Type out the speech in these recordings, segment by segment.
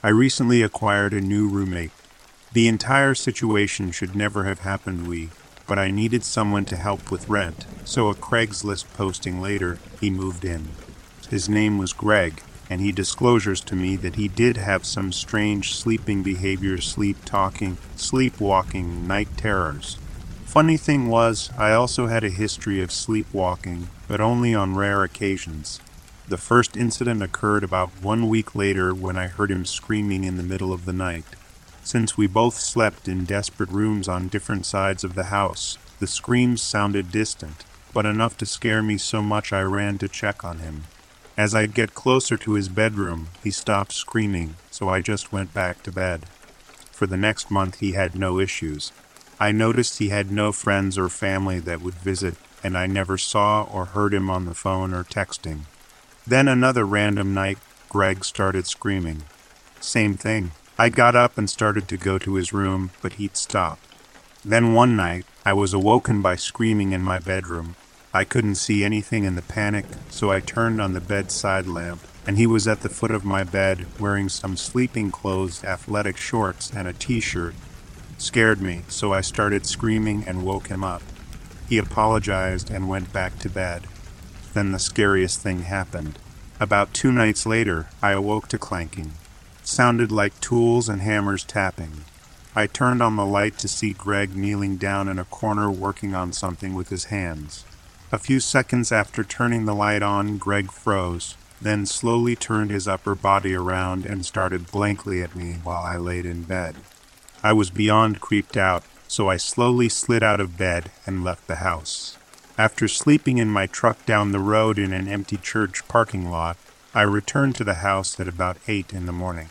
I recently acquired a new roommate. The entire situation should never have happened, we, but I needed someone to help with rent, so a Craigslist posting later, he moved in. His name was Greg, and he disclosures to me that he did have some strange sleeping behavior, sleep talking, sleepwalking, night terrors. Funny thing was, I also had a history of sleepwalking, but only on rare occasions. The first incident occurred about one week later when I heard him screaming in the middle of the night. Since we both slept in desperate rooms on different sides of the house, the screams sounded distant, but enough to scare me so much I ran to check on him. As I'd get closer to his bedroom, he stopped screaming, so I just went back to bed. For the next month, he had no issues. I noticed he had no friends or family that would visit, and I never saw or heard him on the phone or texting. Then another random night, Greg started screaming. Same thing. I got up and started to go to his room, but he'd stop. Then one night, I was awoken by screaming in my bedroom. I couldn't see anything in the panic, so I turned on the bedside lamp, and he was at the foot of my bed wearing some sleeping clothes, athletic shorts, and a t shirt. Scared me, so I started screaming and woke him up. He apologized and went back to bed. Then the scariest thing happened. About two nights later, I awoke to clanking. It sounded like tools and hammers tapping. I turned on the light to see Greg kneeling down in a corner working on something with his hands. A few seconds after turning the light on, Greg froze, then slowly turned his upper body around and started blankly at me while I laid in bed. I was beyond creeped out, so I slowly slid out of bed and left the house. After sleeping in my truck down the road in an empty church parking lot, I returned to the house at about eight in the morning.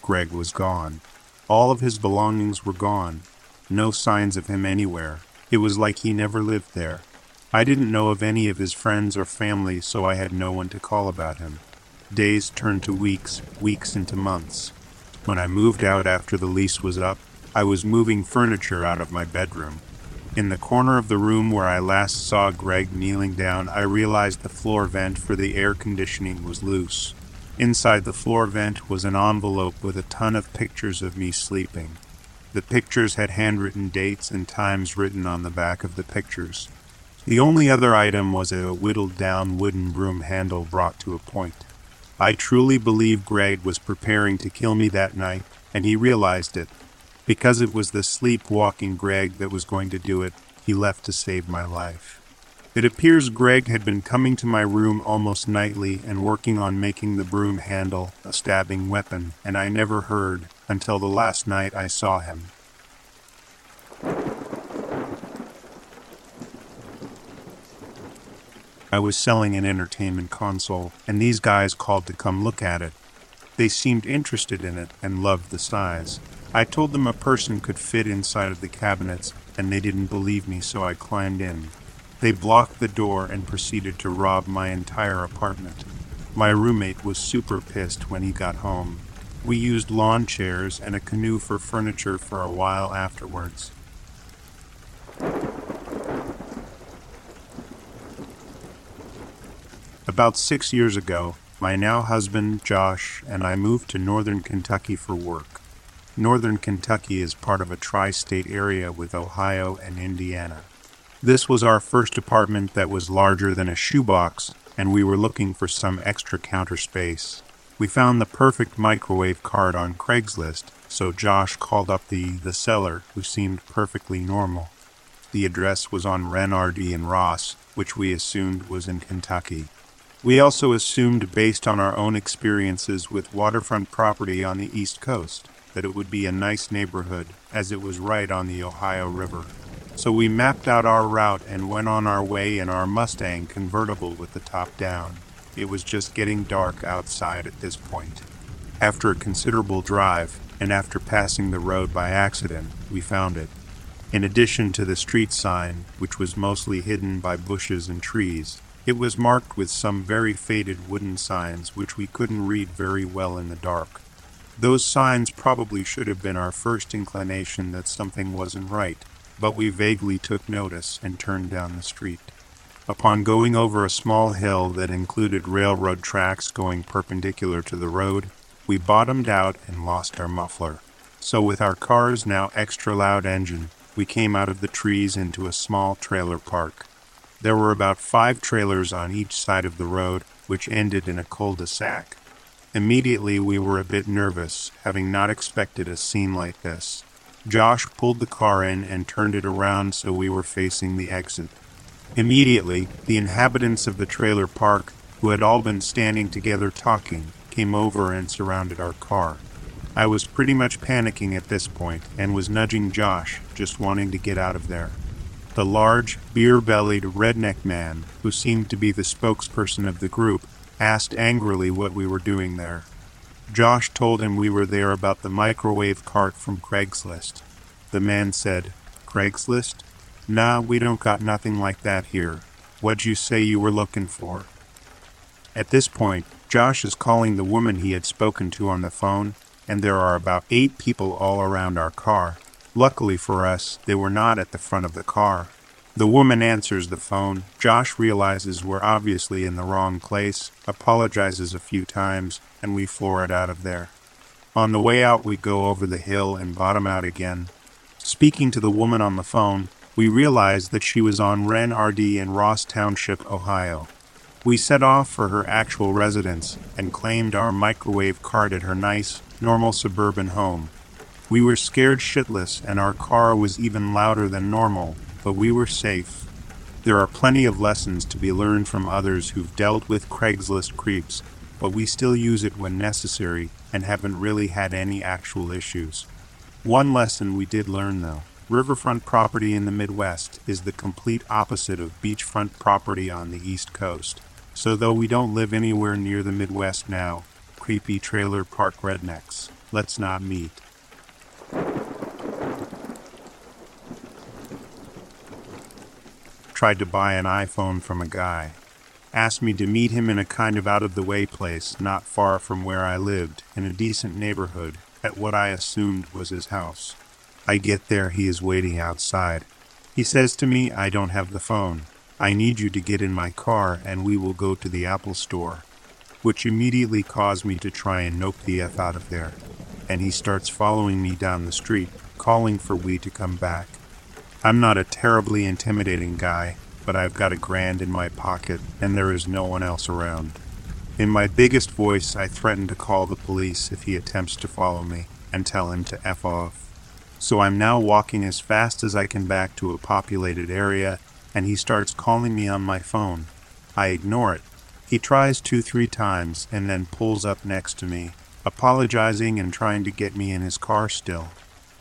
Greg was gone. All of his belongings were gone. No signs of him anywhere. It was like he never lived there. I didn't know of any of his friends or family, so I had no one to call about him. Days turned to weeks, weeks into months. When I moved out after the lease was up, I was moving furniture out of my bedroom. In the corner of the room where I last saw Greg kneeling down, I realized the floor vent for the air conditioning was loose. Inside the floor vent was an envelope with a ton of pictures of me sleeping. The pictures had handwritten dates and times written on the back of the pictures. The only other item was a whittled down wooden broom handle brought to a point. I truly believe Greg was preparing to kill me that night, and he realized it. Because it was the sleepwalking Greg that was going to do it, he left to save my life. It appears Greg had been coming to my room almost nightly and working on making the broom handle a stabbing weapon, and I never heard until the last night I saw him. I was selling an entertainment console, and these guys called to come look at it. They seemed interested in it and loved the size. I told them a person could fit inside of the cabinets, and they didn't believe me, so I climbed in. They blocked the door and proceeded to rob my entire apartment. My roommate was super pissed when he got home. We used lawn chairs and a canoe for furniture for a while afterwards. About six years ago, my now husband, Josh, and I moved to northern Kentucky for work. Northern Kentucky is part of a tri state area with Ohio and Indiana. This was our first apartment that was larger than a shoebox, and we were looking for some extra counter space. We found the perfect microwave card on Craigslist, so Josh called up the, the seller, who seemed perfectly normal. The address was on Renardy and Ross, which we assumed was in Kentucky. We also assumed, based on our own experiences with waterfront property on the East Coast, that it would be a nice neighborhood, as it was right on the Ohio River. So we mapped out our route and went on our way in our Mustang convertible with the top down. It was just getting dark outside at this point. After a considerable drive, and after passing the road by accident, we found it. In addition to the street sign, which was mostly hidden by bushes and trees, it was marked with some very faded wooden signs which we couldn't read very well in the dark. Those signs probably should have been our first inclination that something wasn't right, but we vaguely took notice and turned down the street. Upon going over a small hill that included railroad tracks going perpendicular to the road, we bottomed out and lost our muffler. So, with our car's now extra loud engine, we came out of the trees into a small trailer park. There were about five trailers on each side of the road, which ended in a cul de sac. Immediately, we were a bit nervous, having not expected a scene like this. Josh pulled the car in and turned it around so we were facing the exit. Immediately, the inhabitants of the trailer park, who had all been standing together talking, came over and surrounded our car. I was pretty much panicking at this point and was nudging Josh, just wanting to get out of there. The large, beer bellied redneck man, who seemed to be the spokesperson of the group, asked angrily what we were doing there. Josh told him we were there about the microwave cart from Craigslist. The man said, Craigslist? Nah, we don't got nothing like that here. What'd you say you were looking for? At this point, Josh is calling the woman he had spoken to on the phone, and there are about eight people all around our car. Luckily for us, they were not at the front of the car. The woman answers the phone. Josh realizes we're obviously in the wrong place, apologizes a few times, and we floor it out of there. On the way out, we go over the hill and bottom out again. Speaking to the woman on the phone, we realize that she was on Ren RD in Ross Township, Ohio. We set off for her actual residence and claimed our microwave cart at her nice, normal suburban home. We were scared shitless, and our car was even louder than normal, but we were safe. There are plenty of lessons to be learned from others who've dealt with Craigslist creeps, but we still use it when necessary and haven't really had any actual issues. One lesson we did learn though riverfront property in the Midwest is the complete opposite of beachfront property on the East Coast. So, though we don't live anywhere near the Midwest now, creepy trailer park rednecks, let's not meet. Tried to buy an iPhone from a guy. asked me to meet him in a kind of out of the way place not far from where I lived, in a decent neighborhood, at what I assumed was his house. I get there, he is waiting outside. He says to me, I don't have the phone. I need you to get in my car and we will go to the Apple store, which immediately caused me to try and nope the F out of there. And he starts following me down the street, calling for we to come back. I'm not a terribly intimidating guy, but I've got a grand in my pocket and there is no one else around. In my biggest voice, I threaten to call the police if he attempts to follow me and tell him to F off. So I'm now walking as fast as I can back to a populated area, and he starts calling me on my phone. I ignore it. He tries two, three times and then pulls up next to me, apologizing and trying to get me in his car still.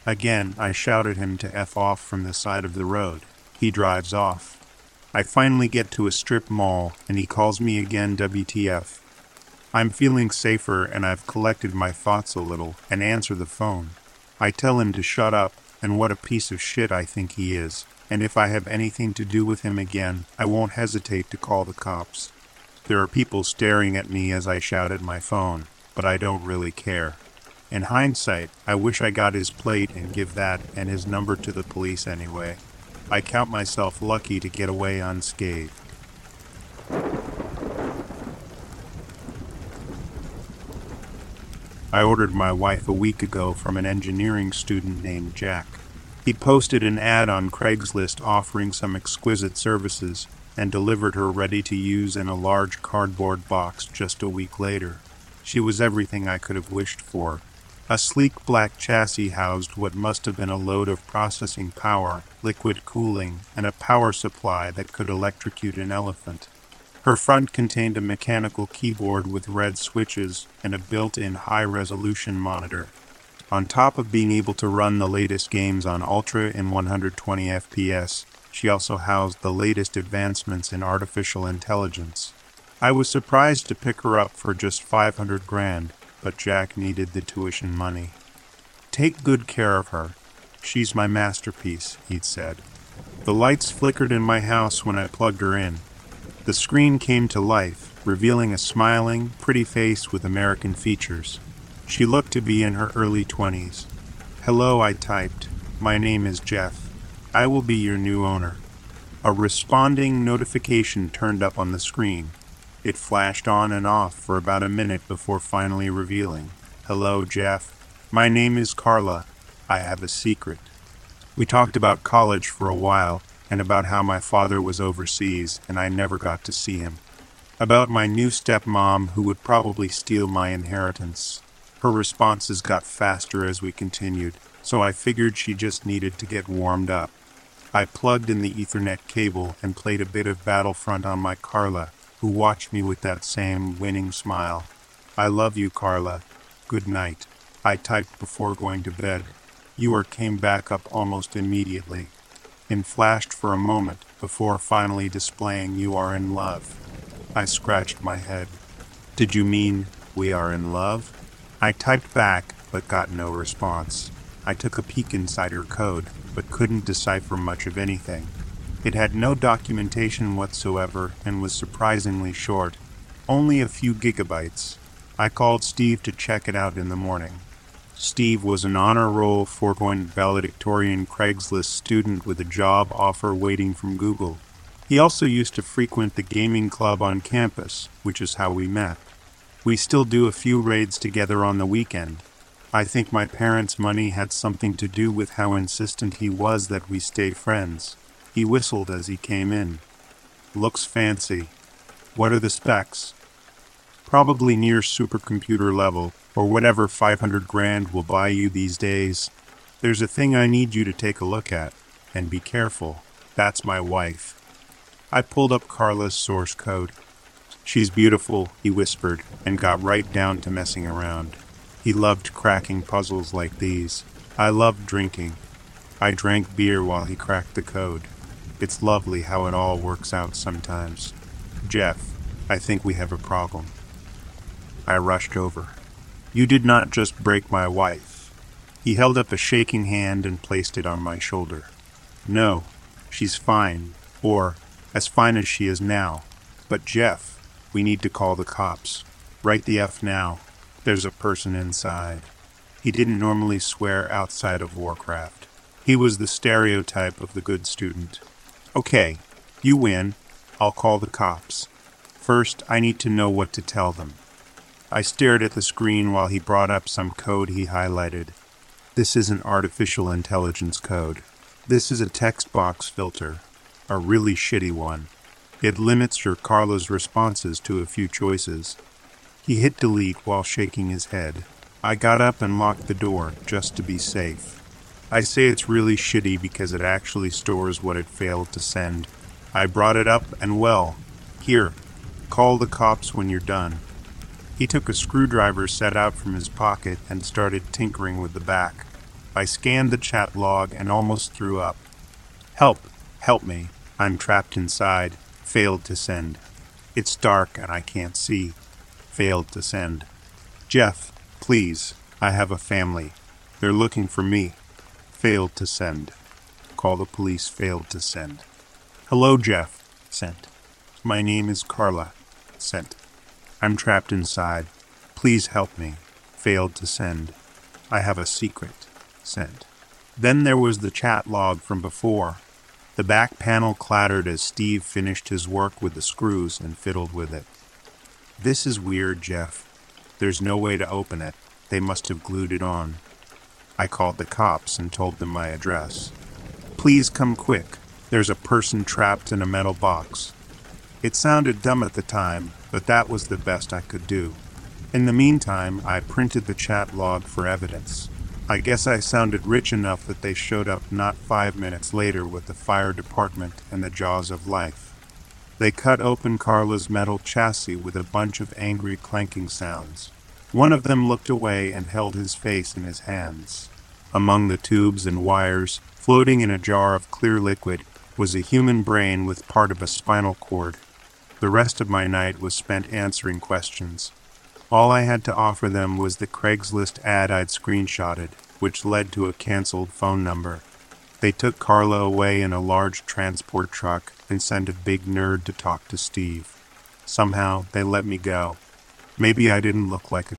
Again, I shout at him to F off from the side of the road. He drives off. I finally get to a strip mall and he calls me again WTF. I'm feeling safer and I've collected my thoughts a little and answer the phone. I tell him to shut up and what a piece of shit I think he is, and if I have anything to do with him again, I won't hesitate to call the cops. There are people staring at me as I shout at my phone, but I don't really care. In hindsight, I wish I got his plate and give that and his number to the police anyway. I count myself lucky to get away unscathed. I ordered my wife a week ago from an engineering student named Jack. He posted an ad on Craigslist offering some exquisite services and delivered her ready to use in a large cardboard box just a week later. She was everything I could have wished for a sleek black chassis housed what must have been a load of processing power, liquid cooling, and a power supply that could electrocute an elephant. Her front contained a mechanical keyboard with red switches and a built in high resolution monitor. On top of being able to run the latest games on Ultra in 120 FPS, she also housed the latest advancements in artificial intelligence. I was surprised to pick her up for just 500 grand, but Jack needed the tuition money. Take good care of her. She's my masterpiece, he'd said. The lights flickered in my house when I plugged her in. The screen came to life, revealing a smiling, pretty face with American features. She looked to be in her early twenties. Hello, I typed. My name is Jeff. I will be your new owner. A responding notification turned up on the screen. It flashed on and off for about a minute before finally revealing, Hello, Jeff. My name is Carla. I have a secret. We talked about college for a while and about how my father was overseas and I never got to see him. About my new stepmom who would probably steal my inheritance. Her responses got faster as we continued, so I figured she just needed to get warmed up. I plugged in the Ethernet cable and played a bit of Battlefront on my Carla who watched me with that same winning smile. I love you, Carla. Good night. I typed before going to bed. Ewer came back up almost immediately and flashed for a moment before finally displaying you are in love. I scratched my head. Did you mean we are in love? I typed back but got no response. I took a peek inside her code but couldn't decipher much of anything. It had no documentation whatsoever and was surprisingly short, only a few gigabytes. I called Steve to check it out in the morning. Steve was an honor roll four point valedictorian Craigslist student with a job offer waiting from Google. He also used to frequent the gaming club on campus, which is how we met. We still do a few raids together on the weekend. I think my parents' money had something to do with how insistent he was that we stay friends. He whistled as he came in. Looks fancy. What are the specs? Probably near supercomputer level, or whatever 500 grand will buy you these days. There's a thing I need you to take a look at, and be careful. That's my wife. I pulled up Carla's source code. She's beautiful, he whispered, and got right down to messing around. He loved cracking puzzles like these. I loved drinking. I drank beer while he cracked the code. It's lovely how it all works out sometimes. Jeff, I think we have a problem. I rushed over. You did not just break my wife. He held up a shaking hand and placed it on my shoulder. No, she's fine, or as fine as she is now. But Jeff, we need to call the cops. Right the F now. There's a person inside. He didn't normally swear outside of Warcraft. He was the stereotype of the good student. Okay, you win. I'll call the cops. First, I need to know what to tell them. I stared at the screen while he brought up some code he highlighted. This isn't artificial intelligence code. This is a text box filter, a really shitty one. It limits your Carla's responses to a few choices. He hit delete while shaking his head. I got up and locked the door just to be safe. I say it's really shitty because it actually stores what it failed to send. I brought it up and well, here, call the cops when you're done. He took a screwdriver set out from his pocket and started tinkering with the back. I scanned the chat log and almost threw up. Help, help me. I'm trapped inside. Failed to send. It's dark and I can't see. Failed to send. Jeff, please. I have a family. They're looking for me. Failed to send. Call the police. Failed to send. Hello, Jeff. Sent. My name is Carla. Sent. I'm trapped inside. Please help me. Failed to send. I have a secret. Sent. Then there was the chat log from before. The back panel clattered as Steve finished his work with the screws and fiddled with it. This is weird, Jeff. There's no way to open it. They must have glued it on. I called the cops and told them my address. Please come quick. There's a person trapped in a metal box. It sounded dumb at the time, but that was the best I could do. In the meantime, I printed the chat log for evidence. I guess I sounded rich enough that they showed up not five minutes later with the fire department and the jaws of life. They cut open Carla's metal chassis with a bunch of angry clanking sounds. One of them looked away and held his face in his hands. Among the tubes and wires, floating in a jar of clear liquid, was a human brain with part of a spinal cord. The rest of my night was spent answering questions. All I had to offer them was the Craigslist ad I'd screenshotted, which led to a canceled phone number. They took Carla away in a large transport truck and sent a big nerd to talk to Steve. Somehow, they let me go. Maybe I didn't look like a.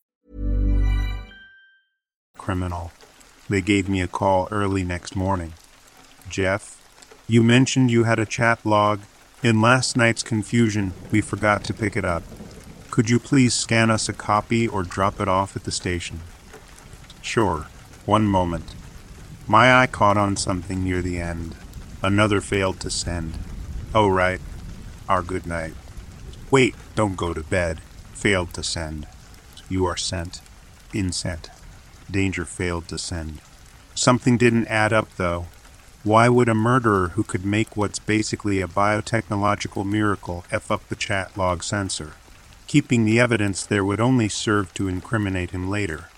Criminal. They gave me a call early next morning. Jeff, you mentioned you had a chat log. In last night's confusion, we forgot to pick it up. Could you please scan us a copy or drop it off at the station? Sure. One moment. My eye caught on something near the end. Another failed to send. Oh, right. Our good night. Wait, don't go to bed. Failed to send. You are sent. Insent. Danger failed to send. Something didn't add up, though. Why would a murderer who could make what's basically a biotechnological miracle F up the chat log censor? Keeping the evidence there would only serve to incriminate him later.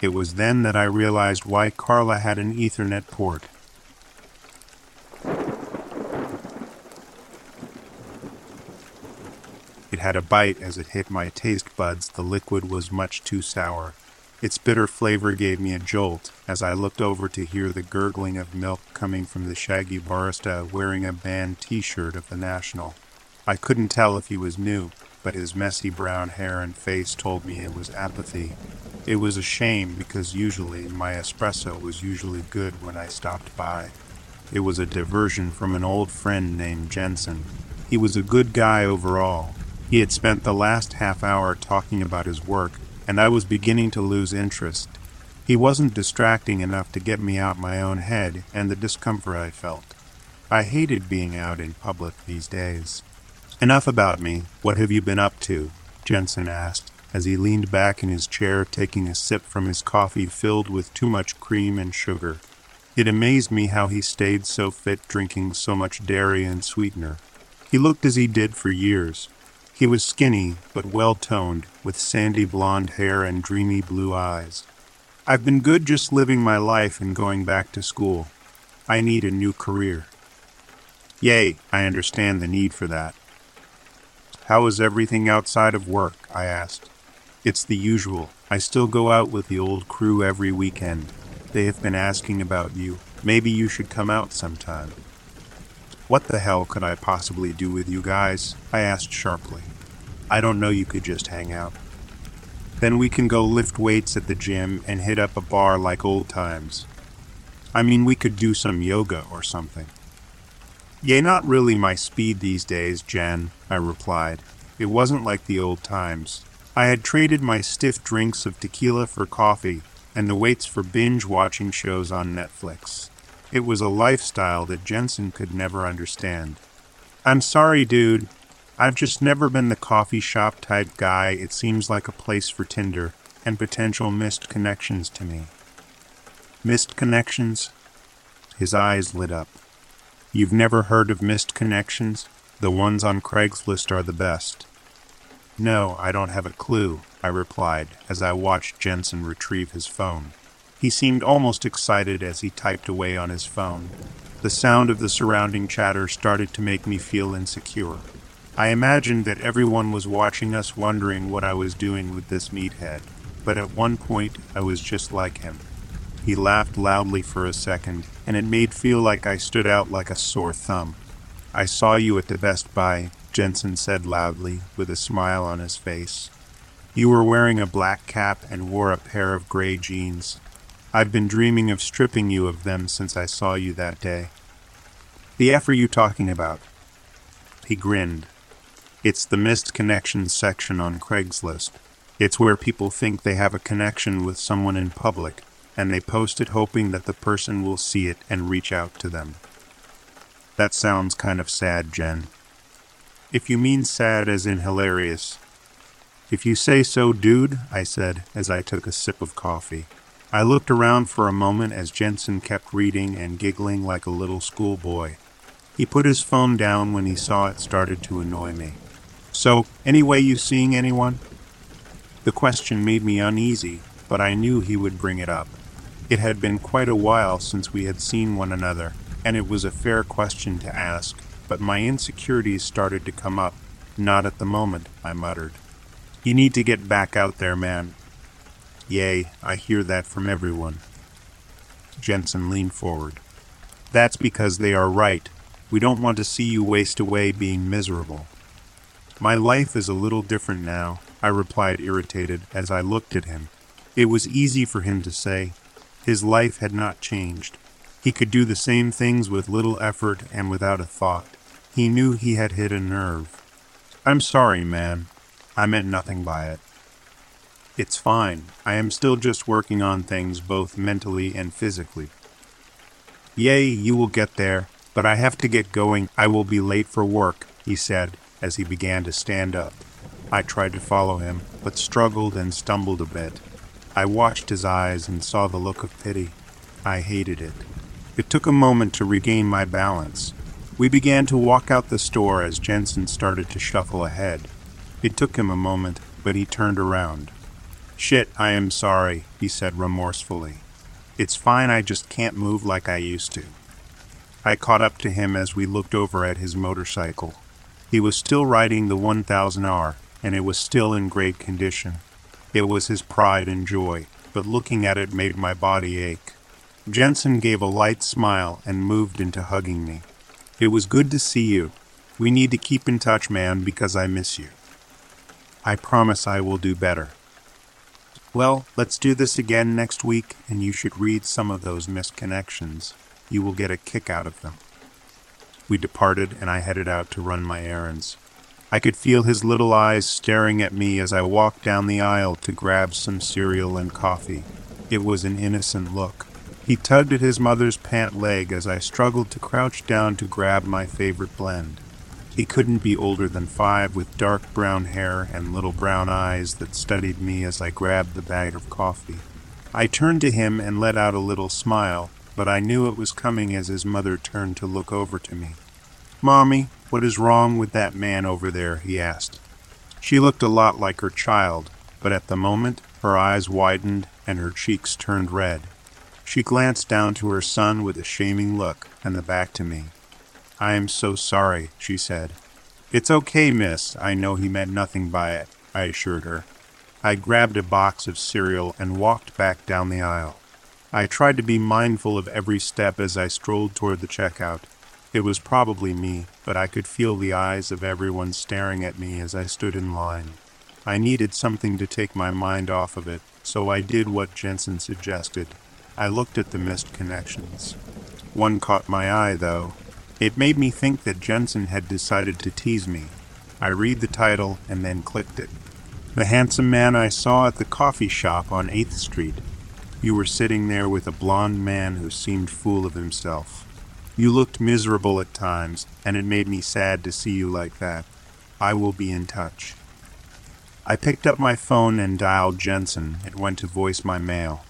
It was then that I realized why Carla had an Ethernet port. It had a bite as it hit my taste buds. The liquid was much too sour. Its bitter flavor gave me a jolt as I looked over to hear the gurgling of milk coming from the shaggy barista wearing a band t shirt of the National. I couldn't tell if he was new, but his messy brown hair and face told me it was apathy. It was a shame because usually my espresso was usually good when I stopped by. It was a diversion from an old friend named Jensen. He was a good guy overall. He had spent the last half hour talking about his work, and I was beginning to lose interest. He wasn't distracting enough to get me out my own head and the discomfort I felt. I hated being out in public these days. Enough about me. What have you been up to? Jensen asked as he leaned back in his chair taking a sip from his coffee filled with too much cream and sugar. It amazed me how he stayed so fit drinking so much dairy and sweetener. He looked as he did for years. He was skinny, but well toned, with sandy blonde hair and dreamy blue eyes. I've been good just living my life and going back to school. I need a new career. Yay, I understand the need for that. How is everything outside of work? I asked. It's the usual. I still go out with the old crew every weekend. They have been asking about you. Maybe you should come out sometime. What the hell could I possibly do with you guys? I asked sharply. I don't know you could just hang out. Then we can go lift weights at the gym and hit up a bar like old times. I mean, we could do some yoga or something. Yea, not really my speed these days, Jen, I replied. It wasn't like the old times. I had traded my stiff drinks of tequila for coffee and the weights for binge watching shows on Netflix. It was a lifestyle that Jensen could never understand. I'm sorry, dude. I've just never been the coffee shop type guy. It seems like a place for Tinder and potential missed connections to me. Missed connections? His eyes lit up. You've never heard of missed connections? The ones on Craigslist are the best. No, I don't have a clue, I replied as I watched Jensen retrieve his phone. He seemed almost excited as he typed away on his phone. The sound of the surrounding chatter started to make me feel insecure. I imagined that everyone was watching us wondering what I was doing with this meathead, but at one point I was just like him. He laughed loudly for a second, and it made feel like I stood out like a sore thumb. I saw you at the Best Buy, Jensen said loudly, with a smile on his face. You were wearing a black cap and wore a pair of gray jeans. I've been dreaming of stripping you of them since I saw you that day. The F are you talking about? He grinned. It's the missed connections section on Craigslist. It's where people think they have a connection with someone in public, and they post it hoping that the person will see it and reach out to them. That sounds kind of sad, Jen. If you mean sad as in hilarious. If you say so, dude, I said as I took a sip of coffee. I looked around for a moment as Jensen kept reading and giggling like a little schoolboy. He put his phone down when he saw it started to annoy me. So, anyway, you seeing anyone? The question made me uneasy, but I knew he would bring it up. It had been quite a while since we had seen one another, and it was a fair question to ask, but my insecurities started to come up. Not at the moment, I muttered. You need to get back out there, man. Yea, I hear that from everyone. Jensen leaned forward. That's because they are right. We don't want to see you waste away being miserable. My life is a little different now, I replied, irritated, as I looked at him. It was easy for him to say. His life had not changed. He could do the same things with little effort and without a thought. He knew he had hit a nerve. I'm sorry, man. I meant nothing by it. It's fine. I am still just working on things both mentally and physically. Yea, you will get there, but I have to get going. I will be late for work, he said as he began to stand up. I tried to follow him, but struggled and stumbled a bit. I watched his eyes and saw the look of pity. I hated it. It took a moment to regain my balance. We began to walk out the store as Jensen started to shuffle ahead. It took him a moment, but he turned around. Shit, I am sorry, he said remorsefully. It's fine, I just can't move like I used to. I caught up to him as we looked over at his motorcycle. He was still riding the 1000R, and it was still in great condition. It was his pride and joy, but looking at it made my body ache. Jensen gave a light smile and moved into hugging me. It was good to see you. We need to keep in touch, man, because I miss you. I promise I will do better. Well, let's do this again next week, and you should read some of those missed connections. You will get a kick out of them. We departed, and I headed out to run my errands. I could feel his little eyes staring at me as I walked down the aisle to grab some cereal and coffee. It was an innocent look. He tugged at his mother's pant leg as I struggled to crouch down to grab my favorite blend. He couldn't be older than five, with dark brown hair and little brown eyes that studied me as I grabbed the bag of coffee. I turned to him and let out a little smile, but I knew it was coming as his mother turned to look over to me. Mommy, what is wrong with that man over there? he asked. She looked a lot like her child, but at the moment her eyes widened and her cheeks turned red. She glanced down to her son with a shaming look and the back to me. I am so sorry, she said. It's okay, miss. I know he meant nothing by it, I assured her. I grabbed a box of cereal and walked back down the aisle. I tried to be mindful of every step as I strolled toward the checkout. It was probably me, but I could feel the eyes of everyone staring at me as I stood in line. I needed something to take my mind off of it, so I did what Jensen suggested. I looked at the missed connections. One caught my eye, though. It made me think that Jensen had decided to tease me. I read the title and then clicked it. The handsome man I saw at the coffee shop on 8th Street. You were sitting there with a blond man who seemed full of himself. You looked miserable at times, and it made me sad to see you like that. I will be in touch. I picked up my phone and dialed Jensen. It went to voice my mail.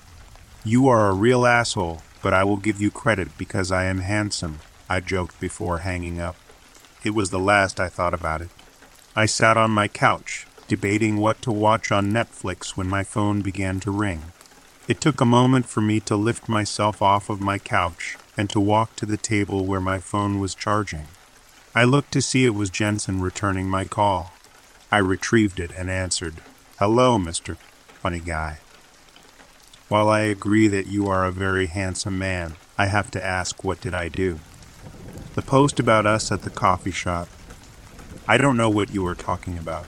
You are a real asshole, but I will give you credit because I am handsome, I joked before hanging up. It was the last I thought about it. I sat on my couch, debating what to watch on Netflix when my phone began to ring. It took a moment for me to lift myself off of my couch and to walk to the table where my phone was charging. I looked to see it was Jensen returning my call. I retrieved it and answered, Hello, Mr. Funny Guy. While I agree that you are a very handsome man, I have to ask, what did I do? The post about us at the coffee shop. I don't know what you are talking about.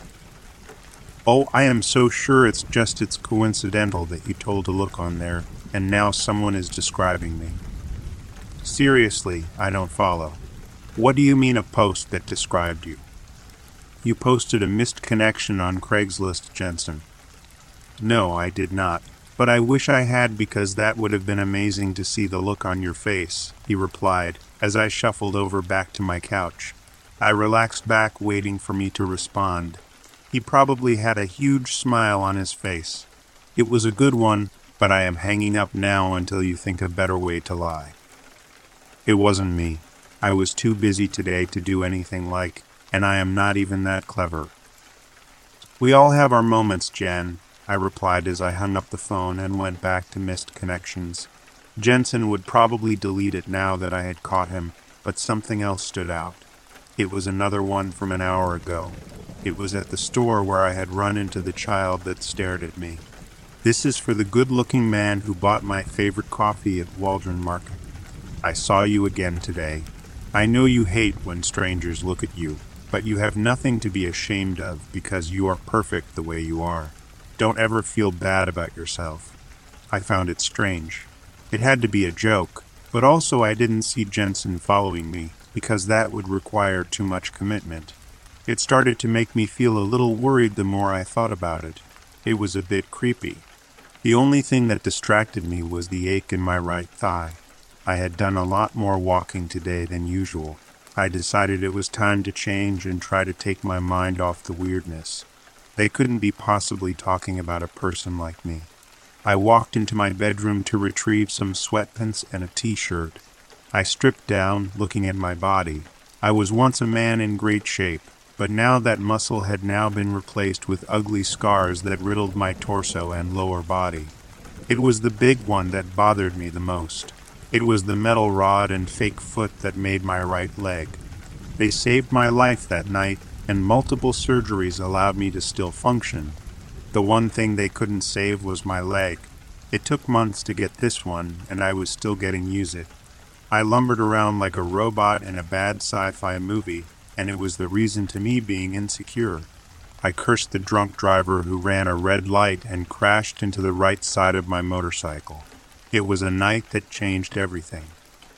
Oh, I am so sure it's just it's coincidental that you told to look on there, and now someone is describing me. Seriously, I don't follow. What do you mean a post that described you? You posted a missed connection on Craigslist, Jensen. No, I did not. But I wish I had because that would have been amazing to see the look on your face, he replied, as I shuffled over back to my couch. I relaxed back, waiting for me to respond. He probably had a huge smile on his face. It was a good one, but I am hanging up now until you think a better way to lie. It wasn't me. I was too busy today to do anything like, and I am not even that clever. We all have our moments, Jen, I replied as I hung up the phone and went back to missed connections. Jensen would probably delete it now that I had caught him, but something else stood out. It was another one from an hour ago. It was at the store where I had run into the child that stared at me. This is for the good looking man who bought my favorite coffee at Waldron Market. I saw you again today. I know you hate when strangers look at you, but you have nothing to be ashamed of because you are perfect the way you are. Don't ever feel bad about yourself. I found it strange. It had to be a joke, but also I didn't see Jensen following me because that would require too much commitment. It started to make me feel a little worried the more I thought about it. It was a bit creepy. The only thing that distracted me was the ache in my right thigh. I had done a lot more walking today than usual. I decided it was time to change and try to take my mind off the weirdness. They couldn't be possibly talking about a person like me. I walked into my bedroom to retrieve some sweatpants and a t shirt. I stripped down, looking at my body. I was once a man in great shape, but now that muscle had now been replaced with ugly scars that riddled my torso and lower body. It was the big one that bothered me the most. It was the metal rod and fake foot that made my right leg. They saved my life that night, and multiple surgeries allowed me to still function. The one thing they couldn't save was my leg. It took months to get this one, and I was still getting used it. I lumbered around like a robot in a bad sci fi movie, and it was the reason to me being insecure. I cursed the drunk driver who ran a red light and crashed into the right side of my motorcycle. It was a night that changed everything.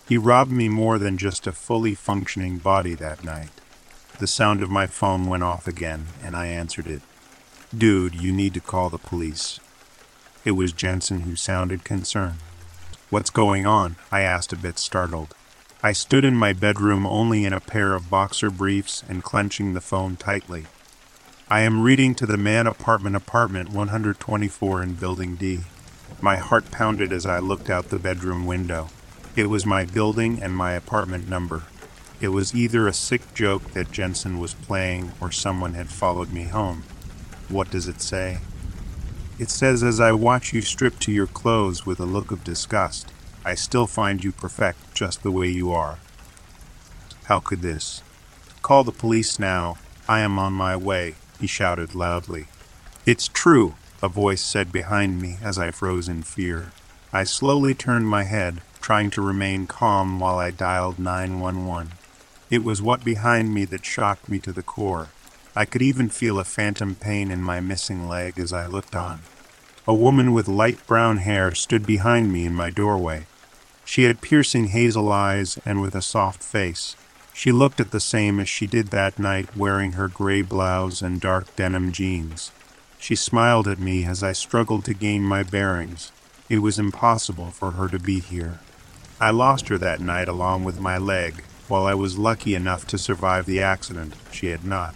He robbed me more than just a fully functioning body that night. The sound of my phone went off again, and I answered it. Dude, you need to call the police. It was Jensen who sounded concerned. What's going on? I asked, a bit startled. I stood in my bedroom only in a pair of boxer briefs and clenching the phone tightly. I am reading to the man apartment apartment 124 in Building D. My heart pounded as I looked out the bedroom window. It was my building and my apartment number. It was either a sick joke that Jensen was playing or someone had followed me home. What does it say? It says, As I watch you strip to your clothes with a look of disgust, I still find you perfect just the way you are. How could this? Call the police now. I am on my way, he shouted loudly. It's true, a voice said behind me as I froze in fear. I slowly turned my head, trying to remain calm while I dialed 911. It was what behind me that shocked me to the core. I could even feel a phantom pain in my missing leg as I looked on. A woman with light brown hair stood behind me in my doorway. She had piercing hazel eyes and with a soft face. She looked at the same as she did that night, wearing her gray blouse and dark denim jeans. She smiled at me as I struggled to gain my bearings. It was impossible for her to be here. I lost her that night along with my leg. While I was lucky enough to survive the accident, she had not.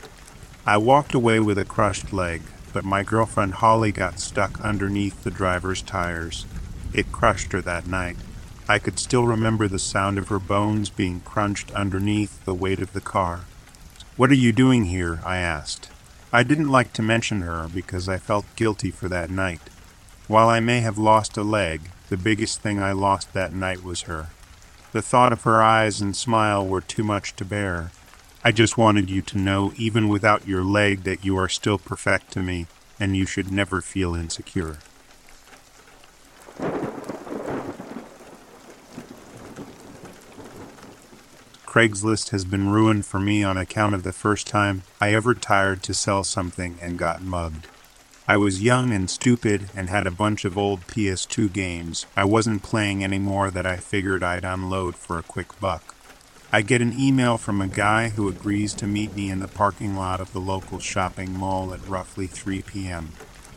I walked away with a crushed leg, but my girlfriend Holly got stuck underneath the driver's tires. It crushed her that night. I could still remember the sound of her bones being crunched underneath the weight of the car. What are you doing here? I asked. I didn't like to mention her because I felt guilty for that night. While I may have lost a leg, the biggest thing I lost that night was her. The thought of her eyes and smile were too much to bear, I just wanted you to know, even without your leg, that you are still perfect to me, and you should never feel insecure. Craigslist has been ruined for me on account of the first time I ever tried to sell something and got mugged. I was young and stupid and had a bunch of old PS2 games. I wasn't playing any more that I figured I'd unload for a quick buck. I get an email from a guy who agrees to meet me in the parking lot of the local shopping mall at roughly 3 p.m.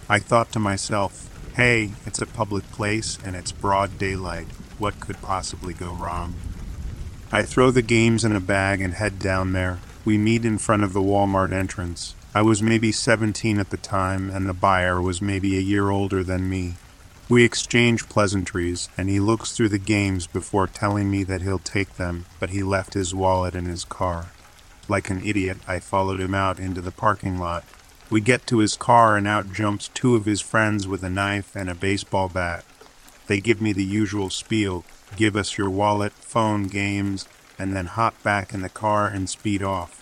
I thought to myself, hey, it's a public place and it's broad daylight. What could possibly go wrong? I throw the games in a bag and head down there. We meet in front of the Walmart entrance. I was maybe 17 at the time, and the buyer was maybe a year older than me. We exchange pleasantries, and he looks through the games before telling me that he'll take them, but he left his wallet in his car. Like an idiot, I followed him out into the parking lot. We get to his car, and out jumps two of his friends with a knife and a baseball bat. They give me the usual spiel give us your wallet, phone, games, and then hop back in the car and speed off.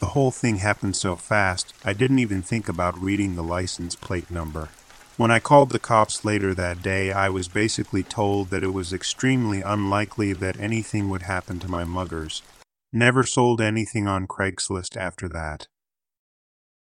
The whole thing happened so fast, I didn't even think about reading the license plate number. When I called the cops later that day, I was basically told that it was extremely unlikely that anything would happen to my muggers. Never sold anything on Craigslist after that.